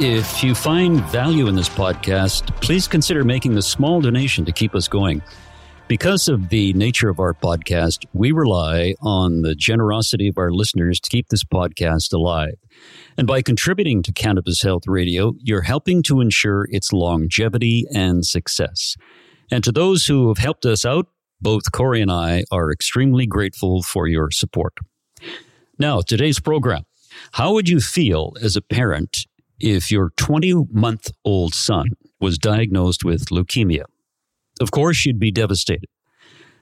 if you find value in this podcast, please consider making a small donation to keep us going. Because of the nature of our podcast, we rely on the generosity of our listeners to keep this podcast alive. And by contributing to Cannabis Health Radio, you're helping to ensure its longevity and success. And to those who have helped us out, both Corey and I are extremely grateful for your support. Now, today's program. How would you feel as a parent if your 20 month old son was diagnosed with leukemia? Of course, you'd be devastated.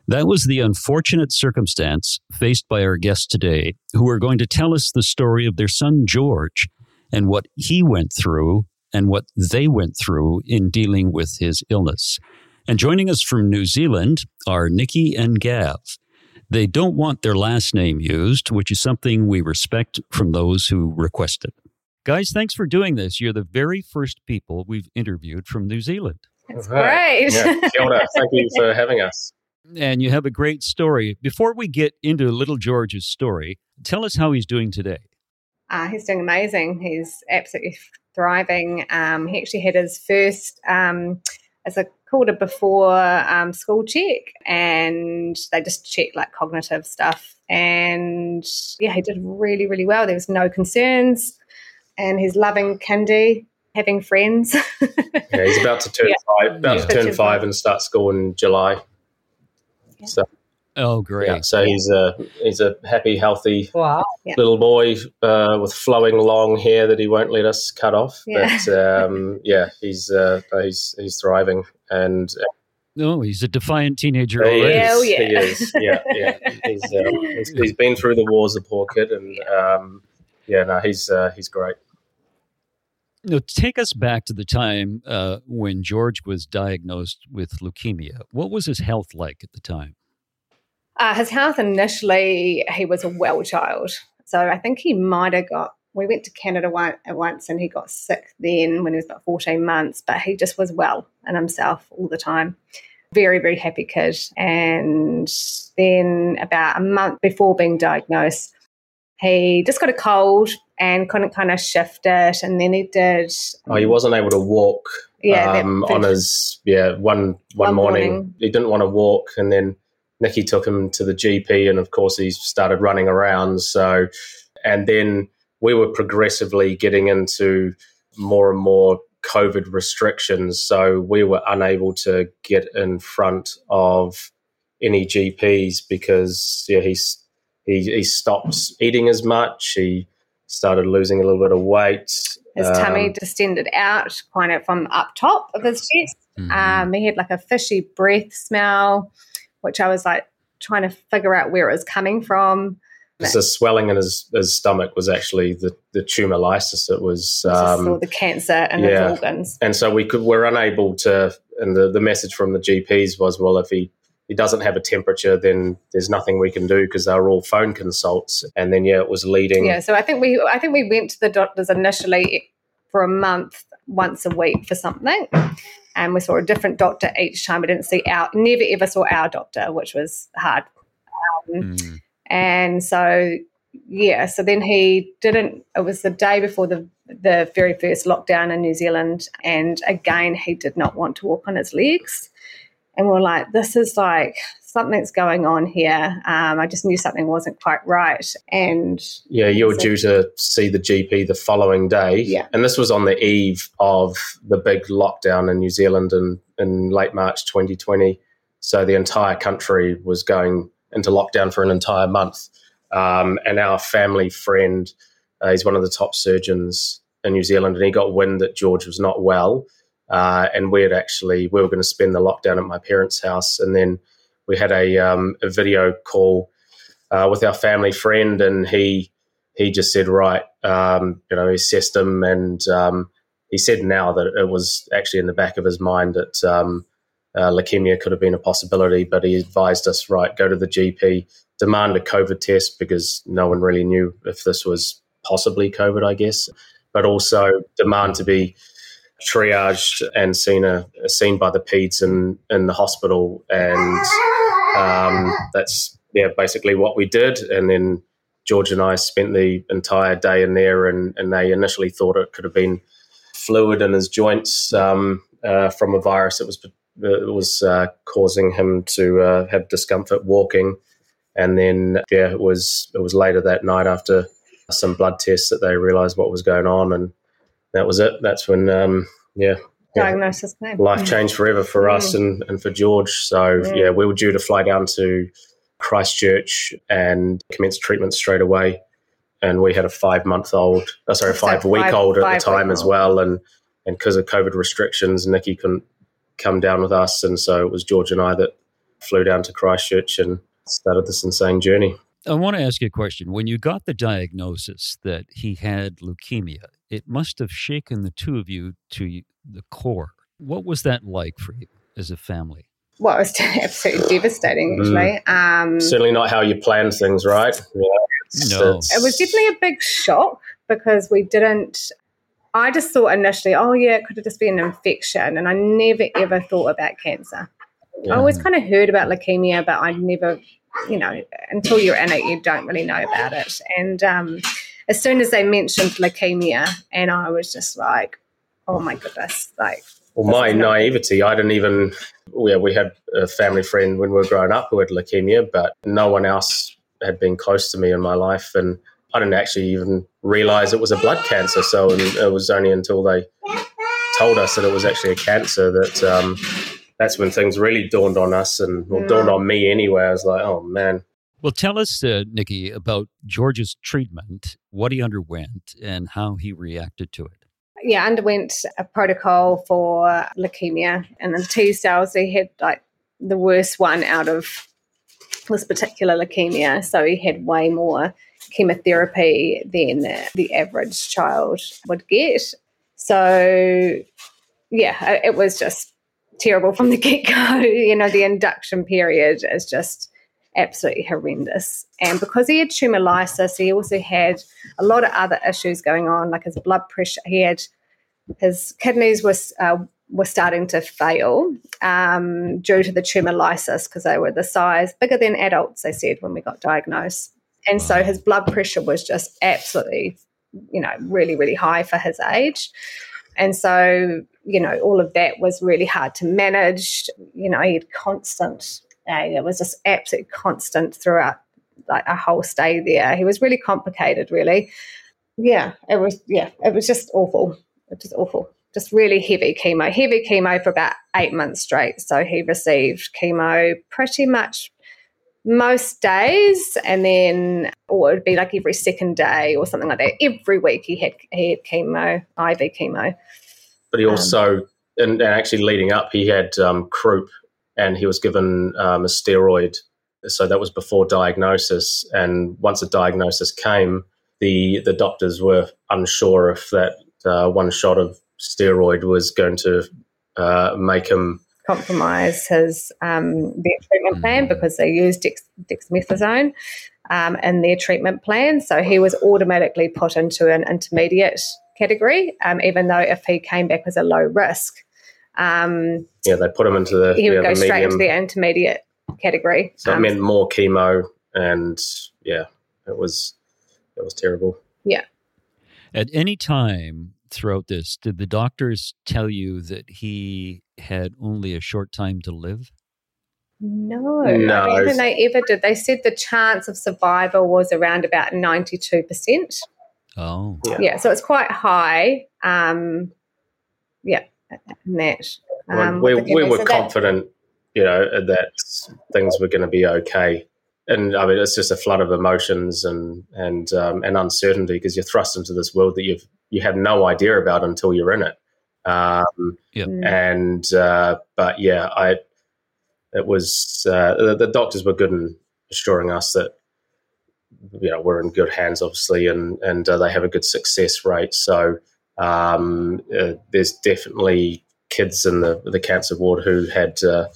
That was the unfortunate circumstance faced by our guests today, who are going to tell us the story of their son George and what he went through and what they went through in dealing with his illness. And joining us from New Zealand are Niki and Gav. They don't want their last name used, which is something we respect from those who request it. Guys, thanks for doing this. You're the very first people we've interviewed from New Zealand. That's great. Yeah, Thank you for having us. And you have a great story. Before we get into little George's story, tell us how he's doing today. Uh, he's doing amazing. He's absolutely thriving. Um, he actually had his first, um, as a called a before um, school check and they just checked like cognitive stuff. And yeah, he did really, really well. There was no concerns. And he's loving kindy, having friends. yeah, he's about to turn yeah. five, about yeah. to turn five and start school in July. Yeah. So Oh, great! Yeah, so he's a he's a happy, healthy wow. little boy uh, with flowing long hair that he won't let us cut off. Yeah. But um, yeah, he's uh, he's he's thriving and. Uh, no, oh, he's a defiant teenager. He already. Is, yeah. He is. Yeah, yeah. He's, uh, he's, he's been through the wars, the poor kid, and um, yeah, no, he's uh, he's great. No, take us back to the time uh, when George was diagnosed with leukemia. What was his health like at the time? Uh, his health initially, he was a well child. So I think he might have got, we went to Canada one, once and he got sick then when he was about 14 months, but he just was well and himself all the time. Very, very happy kid. And then about a month before being diagnosed, he just got a cold and couldn't kind of shift it. And then he did. Oh, he wasn't able to walk. Yeah, um, on his yeah one one, one morning. morning. He didn't want to walk, and then Niki took him to the GP, and of course, he started running around. So, and then we were progressively getting into more and more COVID restrictions. So we were unable to get in front of any GPs because yeah, he's he he stopped eating as much. He started losing a little bit of weight. His um, tummy distended out, kind of from up top of his chest. Mm-hmm. Um, he had like a fishy breath smell which I was like trying to figure out where it was coming from. The swelling in his, his stomach was actually the, the tumor lysis. It was um, the cancer in yeah. his organs. And so we could we're unable to and the, the message from the GPs was well if he he doesn't have a temperature, then there's nothing we can do because they're all phone consults. And then yeah, it was leading. Yeah, so I think we I think we went to the doctors initially for a month, once a week for something, and we saw a different doctor each time. We didn't see our, never ever saw our doctor, which was hard. Um, mm. And so, yeah, so then he didn't, it was the day before the, the very first lockdown in New Zealand. And again, he did not want to walk on his legs. And we we're like, this is like something's going on here. Um, I just knew something wasn't quite right. And yeah, you were so, due to see the GP the following day. Yeah. And this was on the eve of the big lockdown in New Zealand in, in late March 2020. So the entire country was going into lockdown for an entire month. Um, and our family friend, uh, he's one of the top surgeons in New Zealand, and he got wind that George was not well. Uh, and we had actually we were going to spend the lockdown at my parents' house, and then we had a, um, a video call uh, with our family friend, and he he just said, right, um, you know, he assessed him, and um, he said now that it was actually in the back of his mind that um, uh, leukemia could have been a possibility, but he advised us, right, go to the GP, demand a COVID test because no one really knew if this was possibly COVID, I guess, but also demand to be triaged and seen a, seen by the peds in in the hospital, and um, that's yeah basically what we did. And then George and I spent the entire day in there, and and they initially thought it could have been fluid in his joints um, uh, from a virus that was was uh, causing him to uh, have discomfort walking. And then, yeah, it was it was later that night after some blood tests that they realised what was going on, and that was it. That's when, um, yeah, diagnosis came. Life changed forever for mm. us and, and for George. So mm. yeah, we were due to fly down to Christchurch and commence treatment straight away. And we had a five month old, oh, sorry, five week old at the time as well. And and because of COVID restrictions, Niki couldn't come down with us, and so it was George and I that flew down to Christchurch and started this insane journey. I want to ask you a question. When you got the diagnosis that he had leukemia, it must have shaken the two of you to the core. What was that like for you as a family? Well, it was absolutely devastating, mm. actually. Mm. Um, Certainly not how you planned things, right? Yeah, it's, no. It's, it was definitely a big shock because we didn't I just thought initially, oh yeah, it could have just been an infection, and I never ever thought about cancer. Yeah. I always kind of heard about leukemia, but I never, you know, until you're in it, you don't really know about it. And um, as soon as they mentioned leukemia, and I was just like, oh my goodness, like. Well, my naivety, I didn't even. Yeah, we had a family friend when we were growing up who had leukemia, but no one else had been close to me in my life, and I didn't actually even realize it was a blood cancer. So it was only until they told us that it was actually a cancer that um, that's when things really dawned on us and well, dawned on me anyway. I was like, oh man. Well, tell us, uh, Niki, about George's treatment, what he underwent, and how he reacted to it. Yeah, underwent a protocol for leukemia and the T cells. He had like the worst one out of this particular leukemia, so he had way more chemotherapy than the average child would get. So, yeah, it was just terrible from the get go. you know, the induction period is just absolutely horrendous. And because he had tumor lysis, he also had a lot of other issues going on, like his blood pressure. He had his kidneys was uh, were starting to fail um, due to the tumor lysis because they were the size bigger than adults. They said when we got diagnosed. And so his blood pressure was just absolutely, you know, really, really high for his age. And so, you know, all of that was really hard to manage. You know, he had constant, uh, it was just absolutely constant throughout like a whole stay there. He was really complicated, really. Yeah, it was, yeah, it was just awful. It was awful. Just really heavy chemo, heavy chemo for about eight months straight. So he received chemo pretty much most days and then or it would be like every second day or something like that every week he had he had chemo iv chemo but he also um, and, and, actually leading up he had um, croup and he was given um, a steroid so that was before diagnosis and once a diagnosis came the the doctors were unsure if that uh, one shot of steroid was going to uh, make him compromise his um, their treatment plan mm-hmm. because they used dex- dexamethasone um, in their treatment plan. So he was automatically put into an intermediate category, um, even though if he came back as a low risk. Um, yeah, they put him into the. He would yeah, go straight medium. into the intermediate category. So it um, meant more chemo, and yeah, it was it was terrible. Yeah. At any time throughout this, did the doctors tell you that he had only a short time to live? No, no. I don't think they ever did. They said the chance of survival was around about 92%. Oh. Yeah, yeah so it's quite high. Um, yeah, that. Um, we, we were so confident, that, you know, that things were going to be okay. And I mean, it's just a flood of emotions and and um, and uncertainty because you're thrust into this world that you've you have no idea about until you're in it. Um, yep. Mm. And uh, but yeah, I it was uh, the, the, doctors were good in assuring us that you know we're in good hands, obviously, and and uh, they have a good success rate. So Um, uh, there's definitely kids in the the cancer ward who had uh,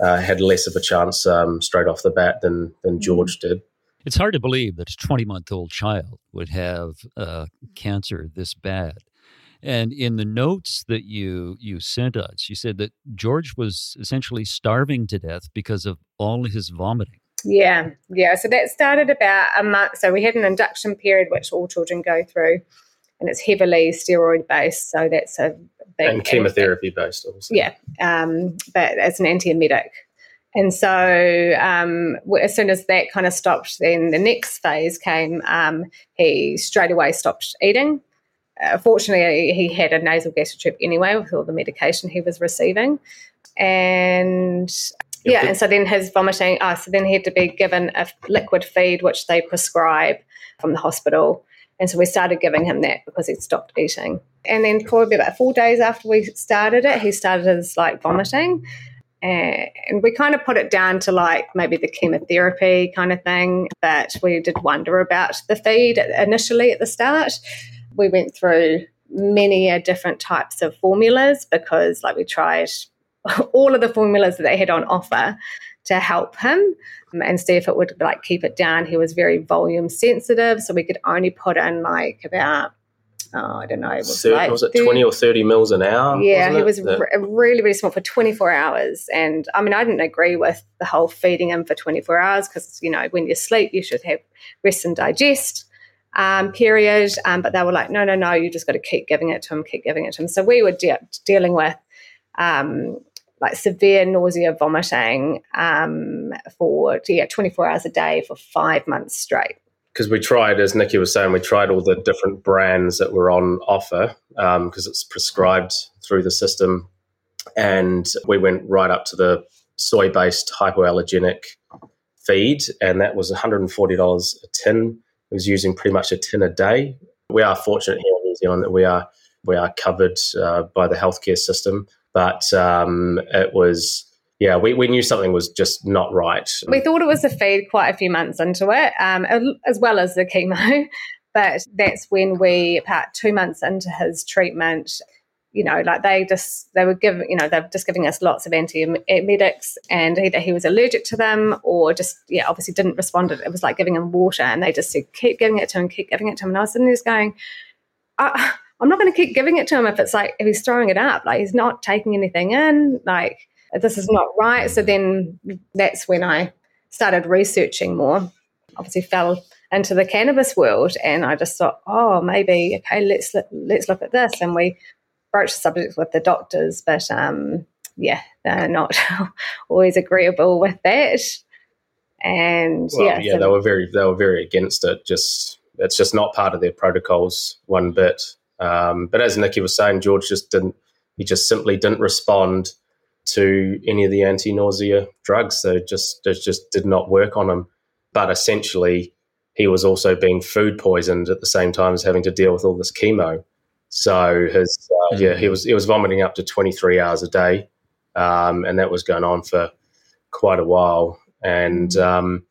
uh, had less of a chance um, straight off the bat than than mm-hmm. George did. It's hard to believe that a 20 month old child would have uh, cancer this bad. And in the notes that you you sent us, you said that George was essentially starving to death because of all his vomiting. Yeah, yeah. So that started about a month. So we had an induction period, which all children go through, and it's heavily steroid based. So that's a big and chemotherapy based, also. Yeah, um, but as an antiemetic. And so, um, as soon as that kind of stopped, then the next phase came. Um, he straight away stopped eating. Uh, fortunately, he had a nasal gastric anyway with all the medication he was receiving. And yeah, and so then his vomiting, oh, so then he had to be given a liquid feed, which they prescribe from the hospital. And so we started giving him that because he'd stopped eating. And then probably about four days after we started it, he started his like vomiting. And we kind of put it down to like maybe the chemotherapy kind of thing. But we did wonder about the feed initially at the start. We went through many different types of formulas because like we tried all of the formulas that they had on offer to help him and see if it would like keep it down. He was very volume sensitive, so we could only put in like about oh, I don't know, it was, like was it 30, 20 or 30 mils an hour? Yeah, he was really, really small for 24 hours. And I mean, I didn't agree with the whole feeding him for 24 hours because, you know, when you sleep, you should have rest and digest um, period. Um, but they were like, no, no, no, you just got to keep giving it to him, keep giving it to him. So we were de- dealing with um, like severe nausea, vomiting um, for yeah 24 hours a day for five months straight. Because we tried, as Niki was saying, we tried all the different brands that were on offer because um, it's prescribed through the system, and we went right up to the soy-based hypoallergenic feed, and that was $140 a tin. It was using pretty much a tin a day. We are fortunate here in New Zealand that we are we are covered uh, by the healthcare system but um, it was yeah, we, we knew something was just not right. We thought it was a feed quite a few months into it, um, as well as the chemo. But that's when we, about two months into his treatment, you know, like they just, they were giving, you know, they're just giving us lots of antiemetics and either he was allergic to them or just, yeah, obviously didn't respond. It was like giving him water and they just said, keep giving it to him, keep giving it to him. And I was sitting there going, uh, I'm not going to keep giving it to him if it's like if he's throwing it up, like he's not taking anything in, like this is not right. So then that's when I started researching more. Obviously, fell into the cannabis world, and I just thought, oh, maybe okay, let's let's look at this, and we broached the subject with the doctors, but um, yeah, they're not always agreeable with that. And well, yeah, yeah, so they were very they were very against it. Just it's just not part of their protocols one bit. Um, but as Niki was saying, George just didn't. He just simply didn't respond to any of the anti-nausea drugs. So just it just did not work on him. But essentially, he was also being food poisoned at the same time as having to deal with all this chemo. So his uh, mm-hmm. yeah, he was he was vomiting up to 23 hours a day, um, and that was going on for quite a while. And um,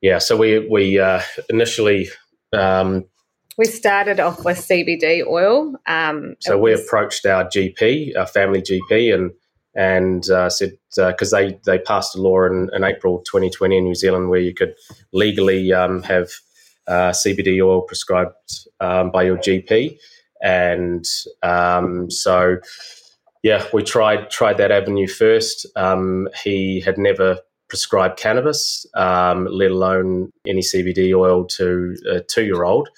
yeah, so we we uh, initially um, we started off with CBD oil. Um, so we was, approached our GP, our family GP, and and uh, said because uh, they they passed a law in, in, April 2020 in New Zealand where you could legally um, have uh, CBD oil prescribed um, by your GP, and um, so yeah, we tried tried that avenue first. Um, he had never prescribed cannabis, um, let alone any CBD oil to a two year old.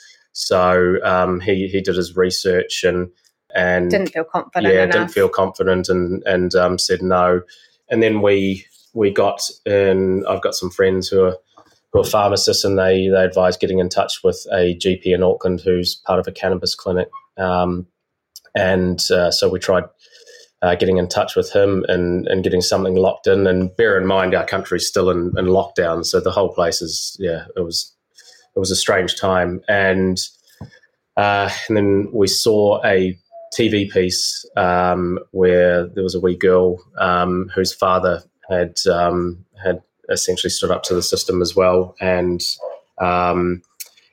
So um, he he did his research and and didn't feel confident. Yeah, enough. didn't feel confident and and um, said no. And then we we got in. I've got some friends who are who are pharmacists, and they they advise getting in touch with a GP in Auckland who's part of a cannabis clinic. Um, and uh, so we tried uh, getting in touch with him and, and getting something locked in. And bear in mind, our country's still in, in lockdown, so the whole place is yeah, it was it was a strange time. And uh, and then we saw a TV piece um, where there was a wee girl um, whose father had um, had essentially stood up to the system as well, and um,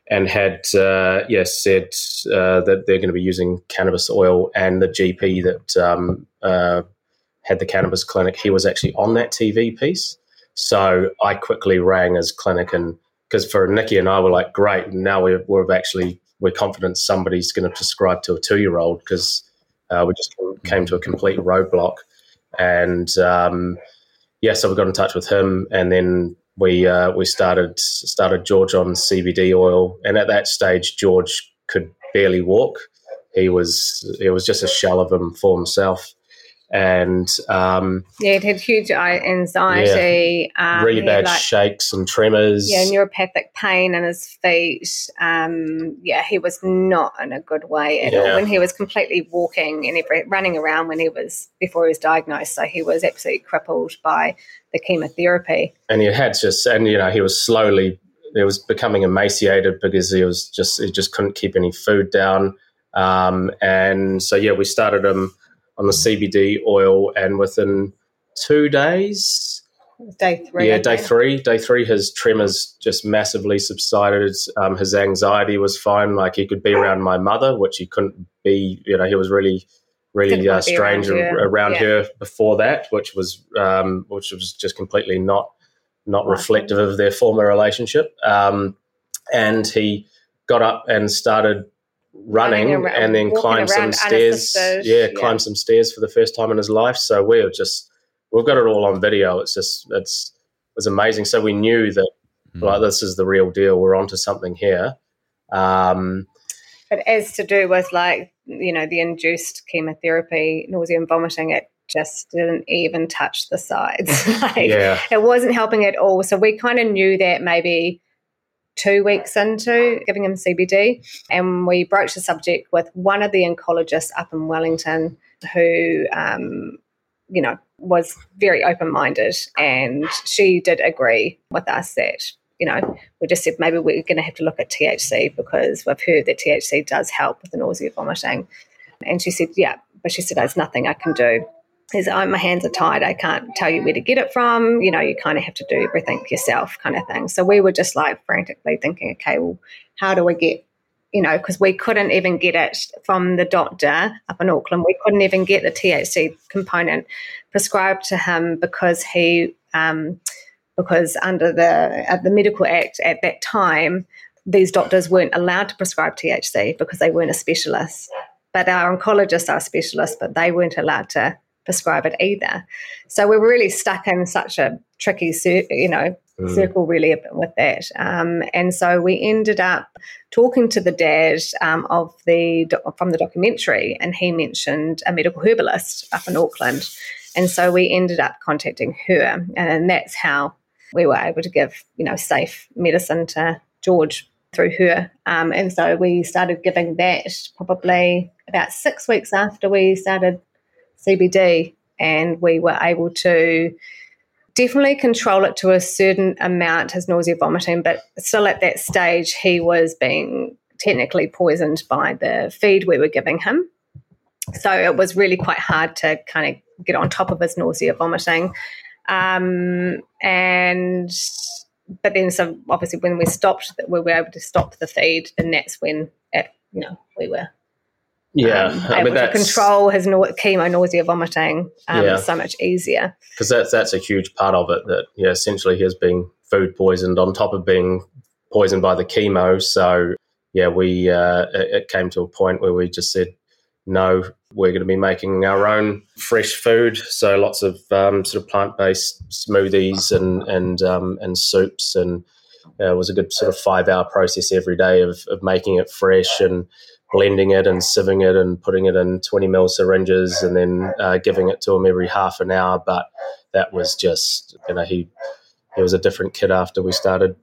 and had uh, yeah said uh, that they're going to be using cannabis oil, and the GP that um, uh, had the cannabis clinic, he was actually on that TV piece. So I quickly rang his clinic, and because for Niki and I were like, great, now we're, we're actually we're confident somebody's going to prescribe to a two year old because uh, we just came to a complete roadblock, and um, yeah, so we got in touch with him, and then we uh, we started started George on CBD oil, and at that stage, George could barely walk. He was it was just a shell of him for himself, and um, yeah, it had huge anxiety, yeah, um, really bad like, shakes and tremors. Yeah, neuropathic pain in his feet. Um, yeah, he was not in a good way at yeah. all. When he was completely walking and every, running around when he was before he was diagnosed, so he was absolutely crippled by the chemotherapy. And he had just, and you know, he was slowly, he was becoming emaciated because he was just, he just couldn't keep any food down. Um, and so yeah, we started him on the CBD oil, and within two days, day three, yeah, day three, day three, his tremors just massively subsided. Um, his anxiety was fine; like he could be around my mother, which he couldn't be. You know, he was really really uh, strange around, her, around yeah. her before that, which was um, which was just completely not not reflective of their former relationship. Um, and he got up and started running around, and then climb some stairs. Yeah, yeah, climbed some stairs for the first time in his life. So we are just we've got it all on video. It's just it's it was amazing. So we knew that mm. like this is the real deal. We're onto something here. Um, but as to do with like you know the induced chemotherapy, nausea and vomiting, it just didn't even touch the sides. like, yeah. It wasn't helping at all. So we kind of knew that maybe two weeks into giving him CBD. And we broached the subject with one of the oncologists up in Wellington who, um, you know, was very open minded. And she did agree with us that, you know, we just said maybe we're going to have to look at THC because we've heard that THC does help with the nausea vomiting. And she said, yeah, but she said, there's nothing I can do is oh, my hands are tied. I can't tell you where to get it from. You know, you kind of have to do everything yourself, kind of thing. So we were just like frantically thinking, okay, well, how do we get, you know, because we couldn't even get it from the doctor up in Auckland. We couldn't even get the THC component prescribed to him because he, um, because under the uh, the medical act at that time, these doctors weren't allowed to prescribe THC because they weren't a specialist. But our oncologists are specialists, but they weren't allowed to prescribe it either. So we were really stuck in such a tricky, you know, mm. circle really with that. Um, and so we ended up talking to the dad um, of the from the documentary, and he mentioned a medical herbalist up in Auckland. And so we ended up contacting her, and that's how we were able to give you know safe medicine to George through her. Um, and so we started giving that probably about six weeks after we started CBD, and we were able to definitely control it to a certain amount, his nausea, vomiting, but still at that stage, he was being technically poisoned by the feed we were giving him. So it was really quite hard to kind of get on top of his nausea, vomiting. Um, and but then so obviously when we stopped we were able to stop the feed and that's when it, you know we were yeah, um, I mean, to control his no- chemo, nausea, vomiting um, yeah. so much easier. Because that's that's a huge part of it. That yeah, essentially he has been food poisoned on top of being poisoned by the chemo. So yeah, we uh, it came to a point where we just said no, we're going to be making our own fresh food. So lots of um, sort of plant based smoothies and and um, and soups and. Uh, it was a good sort of five hour process every day of, of making it fresh and blending it and sieving it and putting it in 20 mil syringes and then uh, giving it to him every half an hour. But that was just, you know, he he was a different kid after we started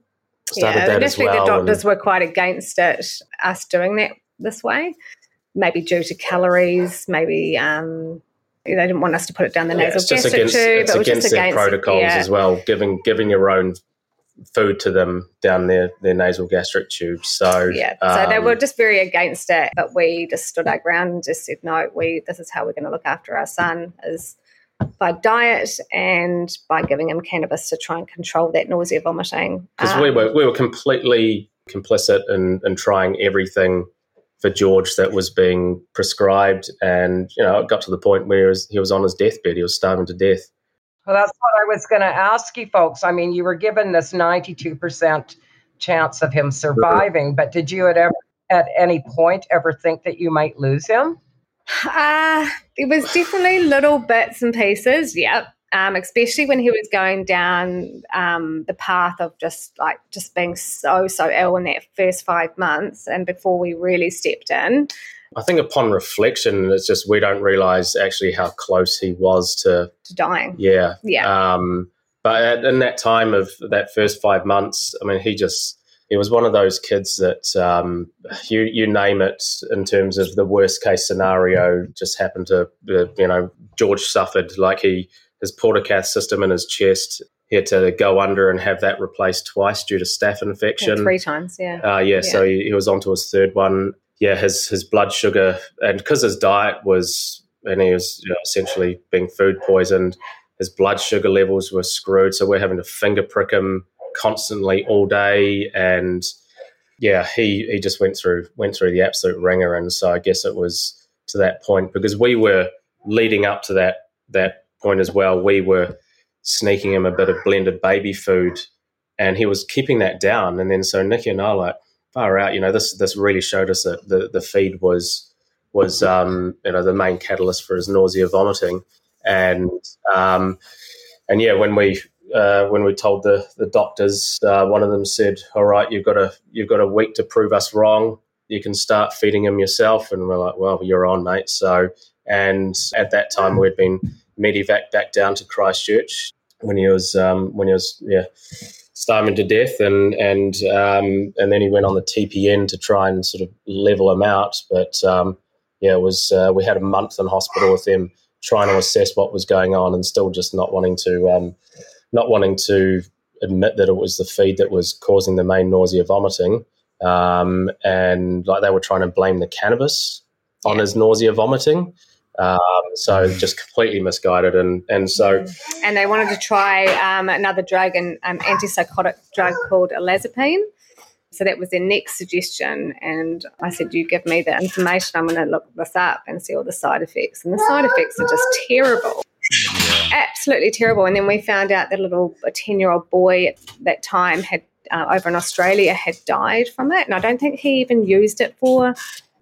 started yeah, that as well. The doctors and, were quite against it, us doing that this way, maybe due to calories, maybe. Um, they didn't want us to put it down the yeah, nasal gastric against, tube. It's against their against, protocols yeah. as well. Giving giving your own food to them down their, their nasal gastric tubes. So yeah, so um, they were just very against it, but we just stood our ground and just said, no, we this is how we're going to look after our son is by diet and by giving him cannabis to try and control that nausea, vomiting. Because um, we were we were completely complicit in, in trying everything for George that was being prescribed. And, you know, it got to the point where he was, he was on his deathbed. He was starving to death. Well, that's what I was going to ask you folks. I mean, you were given this 92% chance of him surviving, but did you at, ever, at any point ever think that you might lose him? Uh, it was definitely little bits and pieces. Yep um, especially when he was going down um, the path of just like just being so so ill in that first five months, and before we really stepped in. I think upon reflection, it's just we don't realize actually how close he was to to dying. Yeah, yeah. Um, but at, in that time of that first five months, I mean, he just he was one of those kids that um, you you name it in terms of the worst case scenario just happened to uh, you know George suffered like he his portacath system in his chest. He had to go under and have that replaced twice due to staph infection. Yeah, three times, yeah. Uh, yeah, yeah, so he, he was onto his third one. Yeah, his his blood sugar and because his diet was and he was you know, essentially being food poisoned, his blood sugar levels were screwed. So we're having to finger prick him constantly all day, and yeah, he he just went through went through the absolute ringer. And so I guess it was to that point because we were leading up to that that point as well, we were sneaking him a bit of blended baby food, and he was keeping that down. And then so Niki and I like far out. You know, this this really showed us that the the feed was was um, you know the main catalyst for his nausea, vomiting, and um, and yeah, when we uh, when we told the the doctors, uh, one of them said, "All right, you've got a you've got a week to prove us wrong. You can start feeding him yourself." And we're like, "Well, you're on, mate." So, and at that time, we'd been medevac back down to Christchurch when he was um, when he was yeah starving to death, and and um, and then he went on the TPN to try and sort of level him out. But um, yeah, it was uh, we had a month in hospital with him trying to assess what was going on, and still just not wanting to um, not wanting to admit that it was the feed that was causing the main nausea, vomiting, um, and like they were trying to blame the cannabis on his nausea, vomiting. Um, so just completely misguided, and and so and they wanted to try um, another drug, an um, antipsychotic drug called olanzapine. So that was their next suggestion, and I said, "You give me the information. I'm going to look this up and see all the side effects." And the side effects are just terrible, absolutely terrible. And then we found out that a little a ten year old boy at that time had uh, over in Australia had died from it, and I don't think he even used it for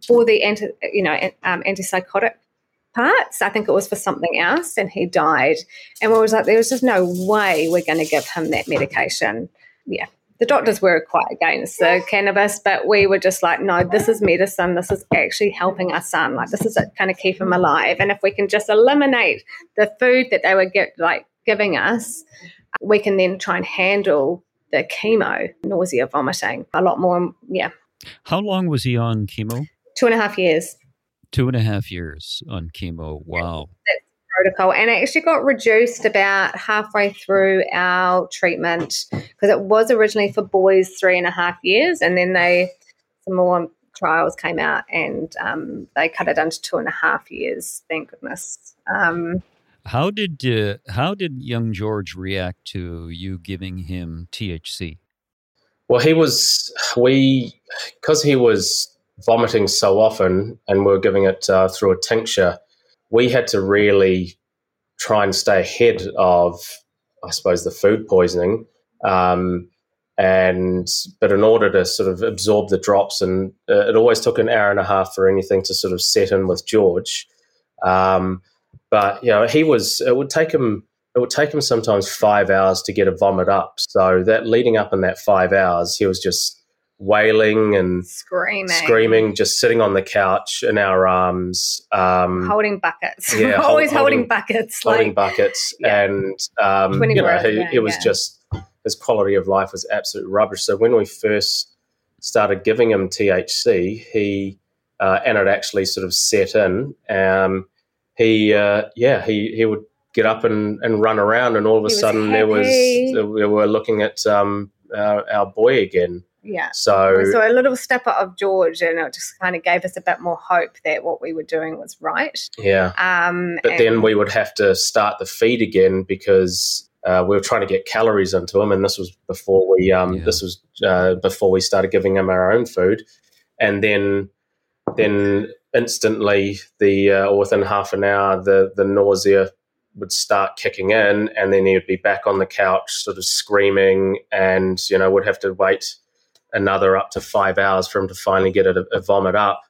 for the anti, you know, um, antipsychotic parts. I think it was for something else, and he died. And we was like, there was just no way we're going to give him that medication. Yeah. The doctors were quite against the cannabis, but we were just like, no, this is medicine. This is actually helping our son. Like, this is kind of keep him alive. And if we can just eliminate the food that they were get, like giving us, we can then try and handle the chemo, nausea, vomiting a lot more. Yeah. How long was he on chemo? Two and a half years two and a half years on chemo. Wow. That's protocol. And it actually got reduced about halfway through our treatment because it was originally for boys three and a half years. And then they, some more trials came out and um, they cut it down to two and a half years. Thank goodness. Um, how did uh, how did young George react to you giving him THC? Well, he was we because he was vomiting so often and we are giving it uh, through a tincture, we had to really try and stay ahead of, I suppose, the food poisoning. Um, and but in order to sort of absorb the drops, and uh, it always took an hour and a half for anything to sort of set in with George. Um, but you know, he was. It would take him. It would take him sometimes five hours to get a vomit up. So that leading up in that five hours, he was just wailing and screaming, screaming, just sitting on the couch in our arms, um, holding buckets. Yeah, always holding, holding, buckets, holding like, buckets, yeah. and um, you know, he, it was yeah. just his quality of life was absolute rubbish. So when we first started giving him THC, he uh, and it actually sort of set in. Um, he, uh, yeah, he he would get up and, and run around, and all of a sudden there was we were looking at um, our, our boy again. Yeah. So, so a little step out of George, and it just kind of gave us a bit more hope that what we were doing was right. Yeah. Um, but then we would have to start the feed again because uh, we were trying to get calories into him, and this was before we um, yeah. this was uh, before we started giving him our own food, and then then instantly the uh, or within half an hour the the nausea would start kicking in, and then he would be back on the couch, sort of screaming, and you know would have to wait another up to five hours for him to finally get a, a vomit up,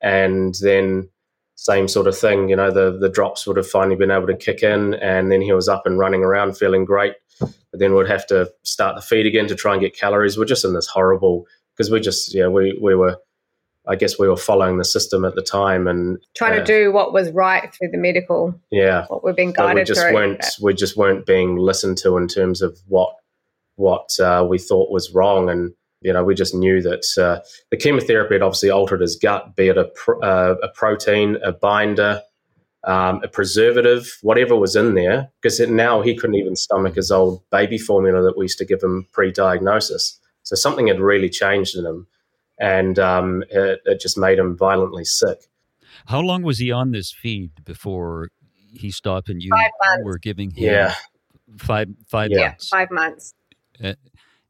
and then same sort of thing. You know, the the drops would have finally been able to kick in, and then he was up and running around, feeling great. But then we'd have to start the feed again to try and get calories. We're just in this horrible because we just yeah we we were. I guess we were following the system at the time and trying uh, to do what was right through the medical. Yeah, what we've been guided we just through. weren't we just weren't being listened to in terms of what what uh, we thought was wrong and you know, we just knew that uh, the chemotherapy had obviously altered his gut, be it a, pr- uh, a protein, a binder, um, a preservative, whatever was in there, because now he couldn't even stomach his old baby formula that we used to give him pre-diagnosis. So something had really changed in him, and um, it, it, just made him violently sick. How long was he on this feed before he stopped and you were giving him? Yeah, five five yeah. months. Five months. Uh,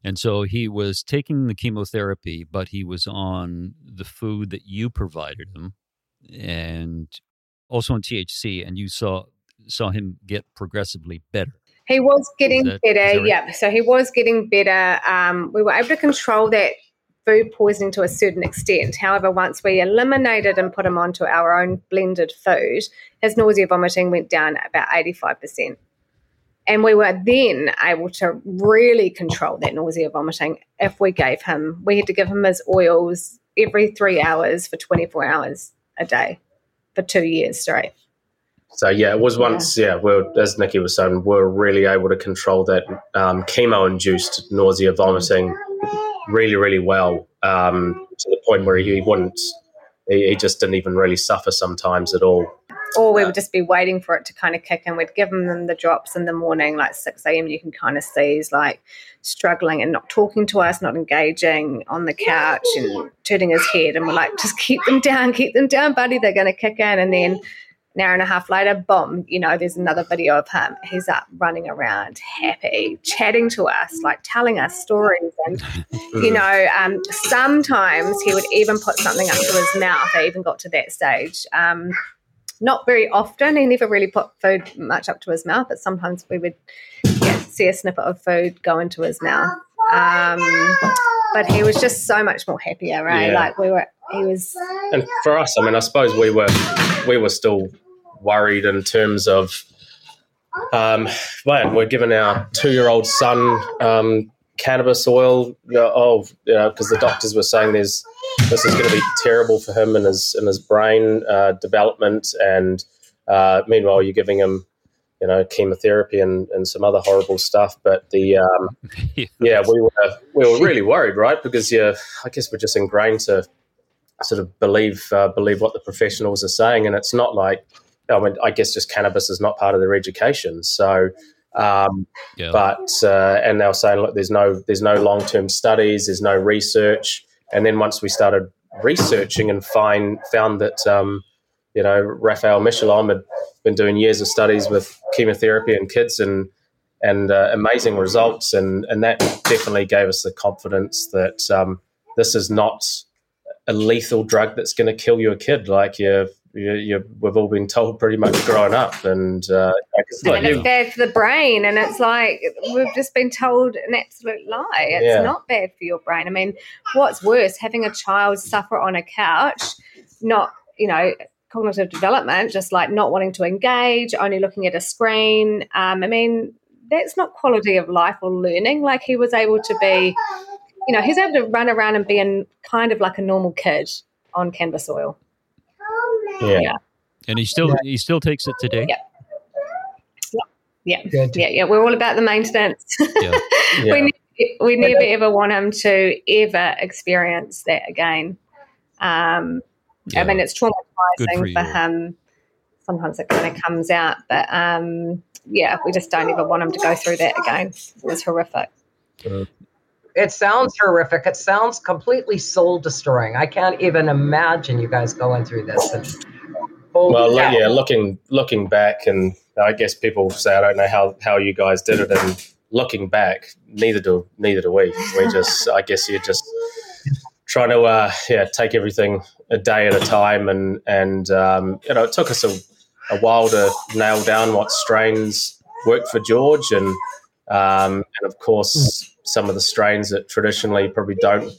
and so he was taking the chemotherapy, but he was on the food that you provided him and also on THC, and you saw saw him get progressively better. He was getting that, better, right? yeah. So he was getting better. Um, we were able to control that food poisoning to a certain extent. However, once we eliminated and put him onto our own blended food, his nausea vomiting went down about 85%. And we were then able to really control that nausea vomiting if we gave him, we had to give him his oils every three hours for 24 hours a day for two years straight. So yeah, it was once yeah. yeah we're, as Niki was saying, we are really able to control that um, chemo-induced nausea, vomiting, really, really well um, to the point where he wouldn't, he, he, just didn't even really suffer sometimes at all or we would just be waiting for it to kind of kick in. We'd give them the drops in the morning, like 6 a.m. You can kind of see he's like struggling and not talking to us, not engaging on the couch and turning his head. And we're like, just keep them down, keep them down, buddy. They're going to kick in. And then an hour and a half later, boom, you know, there's another video of him. He's up running around, happy, chatting to us, like telling us stories. And, you know, um, sometimes he would even put something up to his mouth. I even got to that stage. Um, not very often. He never really put food much up to his mouth, but sometimes we would yeah, see a snippet of food go into his mouth. Um, but he was just so much more happier, right? Yeah. Like we were, he was. And for us, I mean, I suppose we were we were still worried in terms of. Um, man, we're giving our two-year-old son um, cannabis oil. You know, oh, you know, because the doctors were saying there's this is going to be terrible for him and his and his brain uh, development. And uh, meanwhile, you're giving him, you know, chemotherapy and, and some other horrible stuff. But the um, yeah, we were we were really worried, right? Because yeah, I guess we're just ingrained to sort of believe uh, believe what the professionals are saying, and it's not like I mean, I guess just cannabis is not part of their education, so. Um, yeah. But uh, and they were saying, look, there's no there's no long term studies, there's no research. And then once we started researching and find found that um, you know Raphael Mechoulam had been doing years of studies with chemotherapy in kids and and uh, amazing results, and and that definitely gave us the confidence that um, this is not a lethal drug that's going to kill your kid. Like you you, you, we've all been told pretty much growing up, and uh, and it's bad for the brain. And it's like we've just been told an absolute lie. It's yeah. not bad for your brain. I mean, what's worse, having a child suffer on a couch, not you know cognitive development, just like not wanting to engage, only looking at a screen. Um, I mean, that's not quality of life or learning. Like he was able to be, you know, he's able to run around and be in kind of like a normal kid on cannabis oil. Yeah. yeah. And he still he still takes it today. Yeah. Yeah, Good. yeah, yeah. We're all about the maintenance. Yeah. yeah. we we never ever want him to ever experience that again. Um, yeah. I mean, it's traumatizing for, for him. Sometimes it kind of comes out, but um, yeah, we just don't ever want him to go through that again. It was horrific. Uh, it sounds horrific. It sounds completely soul destroying. I can't even imagine you guys going through this. And well, yeah. yeah, looking looking back, and I guess people say I don't know how how you guys did it, and looking back, neither do neither do we. We just, I guess, you're just trying to uh, yeah take everything a day at a time, and and um, you know it took us a, a while to nail down what strains worked for George, and um, and of course some of the strains that traditionally probably don't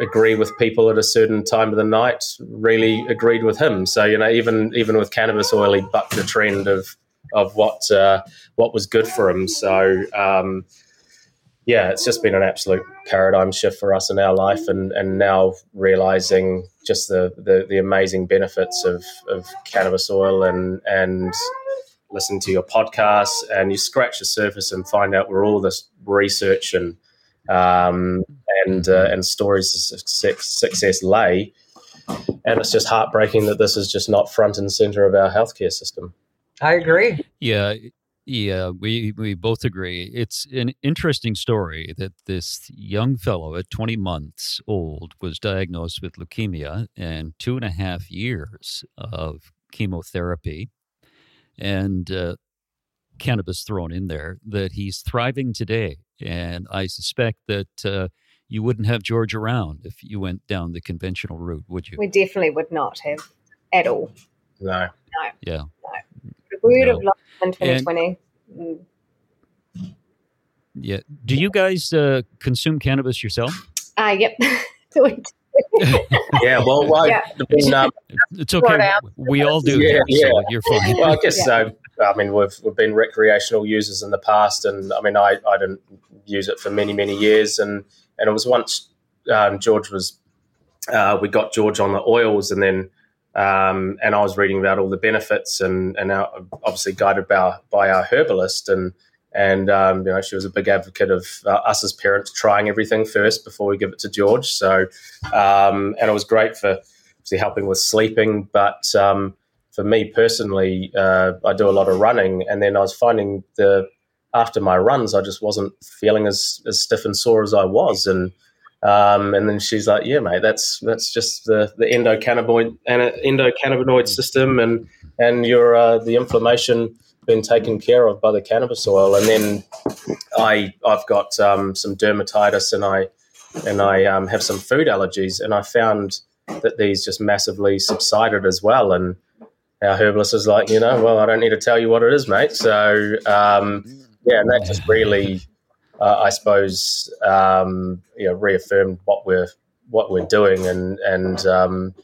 agree with people at a certain time of the night really agreed with him. So you know, even even with cannabis oil, he bucked the trend of of what uh, what was good for him. So um, yeah, it's just been an absolute paradigm shift for us in our life, and and now realizing just the the, the amazing benefits of, of cannabis oil and and listen to your podcasts and you scratch the surface and find out where all this research and um, and uh, and stories of success, success lay. And it's just heartbreaking that this is just not front and center of our healthcare system. I agree. Yeah, yeah, we we both agree. It's an interesting story that this young fellow at 20 months old was diagnosed with leukemia and two and a half years of chemotherapy, and uh, cannabis thrown in there. That he's thriving today, and I suspect that. Uh, you wouldn't have George around if you went down the conventional route, would you? We definitely would not have at all. No. No. Yeah. No we would have lost in 2020. And, mm. Yeah. Do you guys uh, consume cannabis yourself? Uh, yep. yeah, well, well yeah. Been, um, it's okay. We all do. Yeah, yeah. So you're fine. Well, I guess yeah. so. I mean, we've we've been recreational users in the past, and I mean, I, I didn't use it for many many years, and and it was once um, George was, uh, we got George on the oils, and then um, and I was reading about all the benefits and, and our, obviously guided by, by our herbalist. And, and um, you know, she was a big advocate of uh, us as parents trying everything first before we give it to George. So, um, and it was great for helping with sleeping. But um, for me personally, uh, I do a lot of running. And then I was finding the, after my runs, I just wasn't feeling as, as stiff and sore as I was. And, um, and then she's like, "Yeah, mate, that's that's just the the endocannabinoid endocannabinoid system, and and your uh, the inflammation being taken care of by the cannabis oil." And then I I've got um, some dermatitis, and I and I um, have some food allergies, and I found that these just massively subsided as well. And our herbalist is like, you know, well, I don't need to tell you what it is, mate. So um, yeah, and that just really uh, I suppose, um, you know, reaffirmed what we're what we're doing, and and um,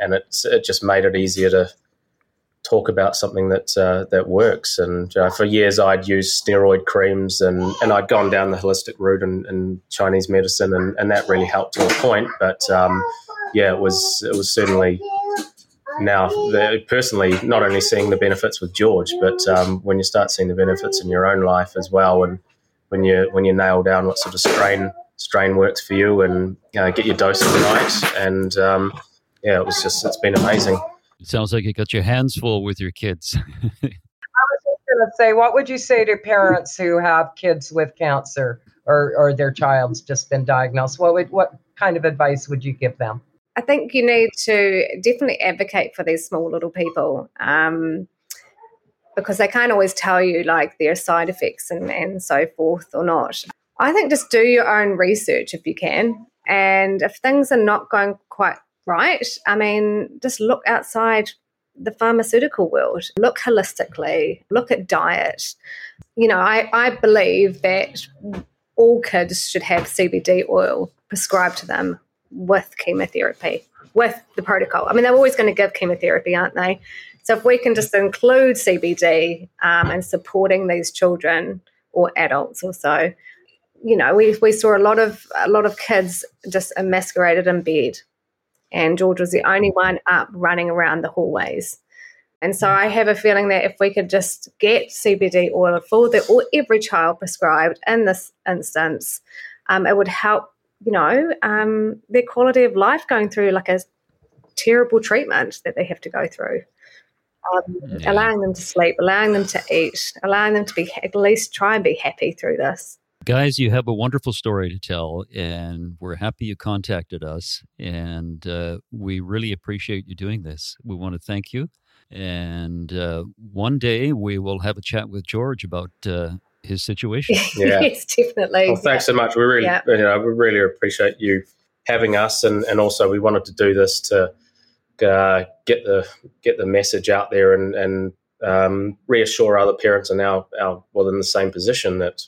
and it it just made it easier to talk about something that uh, that works. And uh, for years, I'd used steroid creams, and, and I'd gone down the holistic route and, and Chinese medicine, and, and that really helped to a point. But um, yeah, it was it was certainly now personally not only seeing the benefits with George, but um, when you start seeing the benefits in your own life as well, and when you when you nail down what sort of strain strain works for you and uh, get your dose of the night. And um, yeah, it was just it's been amazing. It sounds like you got your hands full with your kids. I was just going to say, what would you say to parents who have kids with cancer or, or their child's just been diagnosed? What would what kind of advice would you give them? I think you need to definitely advocate for these small little people. Um, because they can't always tell you like their side effects and, and so forth or not. I think just do your own research if you can. And if things are not going quite right, I mean, just look outside the pharmaceutical world, look holistically, look at diet. You know, I, I believe that all kids should have CBD oil prescribed to them with chemotherapy, with the protocol. I mean, they're always going to give chemotherapy, aren't they? So if we can just include CBD um, and supporting these children or adults or so, you know, we, we saw a lot of a lot of kids just emasculated in bed, and George was the only one up running around the hallways. And so I have a feeling that if we could just get CBD oil for the or every child prescribed in this instance, um, it would help, you know, um, their quality of life going through like a terrible treatment that they have to go through um, yeah. allowing them to sleep, allowing them to eat, allowing them to be at least try and be happy through this. Guys, you have a wonderful story to tell, and we're happy you contacted us. And uh, we really appreciate you doing this. We want to thank you And uh, one day we will have a chat with George about uh, his situation. Yeah. yes, definitely. Well, thanks yeah. so much. We really, yeah. you know, we really appreciate you having us, and, and also we wanted to do this to uh, get the get the message out there and and um, reassure other parents and our our well in the same position that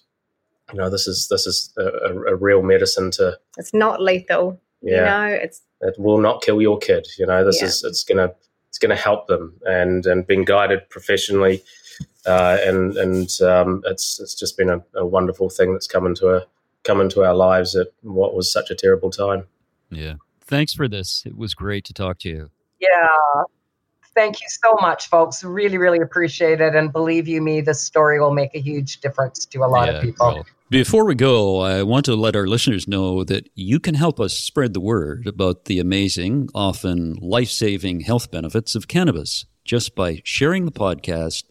you know this is this is a, a real medicine to. It's not lethal. Yeah, you know, it's it will not kill your kid. You know, this yeah. is it's gonna it's gonna help them and and being guided professionally. Uh, and and um, it's it's just been a, a, wonderful thing that's come into a come into our lives at what was such a terrible time. Yeah, thanks for this. It was great to talk to you. Yeah, thank you so much, folks. Really, really appreciate it. And believe you me, this story will make a huge difference to a lot yeah, of people. Well, before we go, I want to let our listeners know that you can help us spread the word about the amazing, often life saving health benefits of cannabis just by sharing the podcast,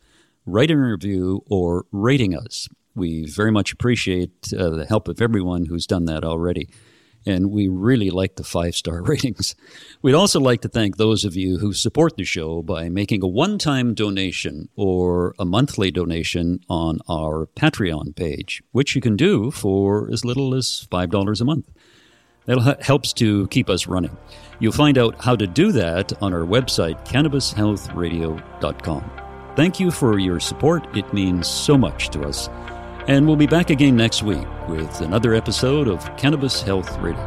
writing a review, or rating us. We very much appreciate uh, the help of everyone who's done that already and we really like the five star ratings. We'd also like to thank those of you who support the show by making a one time donation or a monthly donation on our Patreon page, which you can do for as little as $5 a month. That helps to keep us running. You'll find out how to do that on our website, cannabishealthradio.com. Thank you for your support. It means so much to us. And we'll be back again next week with another episode of Cannabis Health Radio.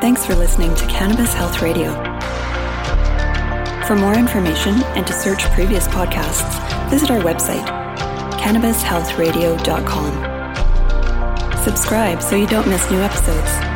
Thanks for listening to Cannabis Health Radio. For more information and to search previous podcasts, visit our website, cannabishealthradio.com. Subscribe so you don't miss new episodes.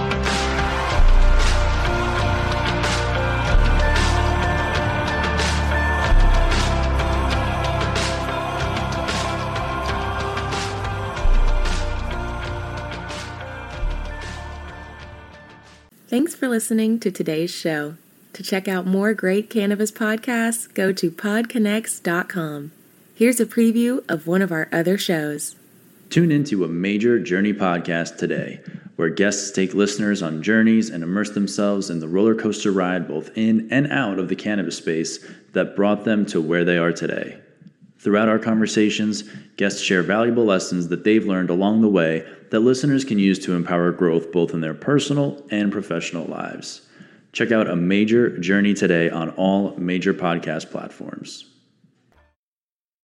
For listening to today's show. To check out more great cannabis podcasts, go to podconnects.com. Here's a preview of one of our other shows. Tune into a major journey podcast today, where guests take listeners on journeys and immerse themselves in the roller coaster ride both in and out of the cannabis space that brought them to where they are today. Throughout our conversations, guests share valuable lessons that they've learned along the way that listeners can use to empower growth both in their personal and professional lives. Check out a major journey today on all major podcast platforms.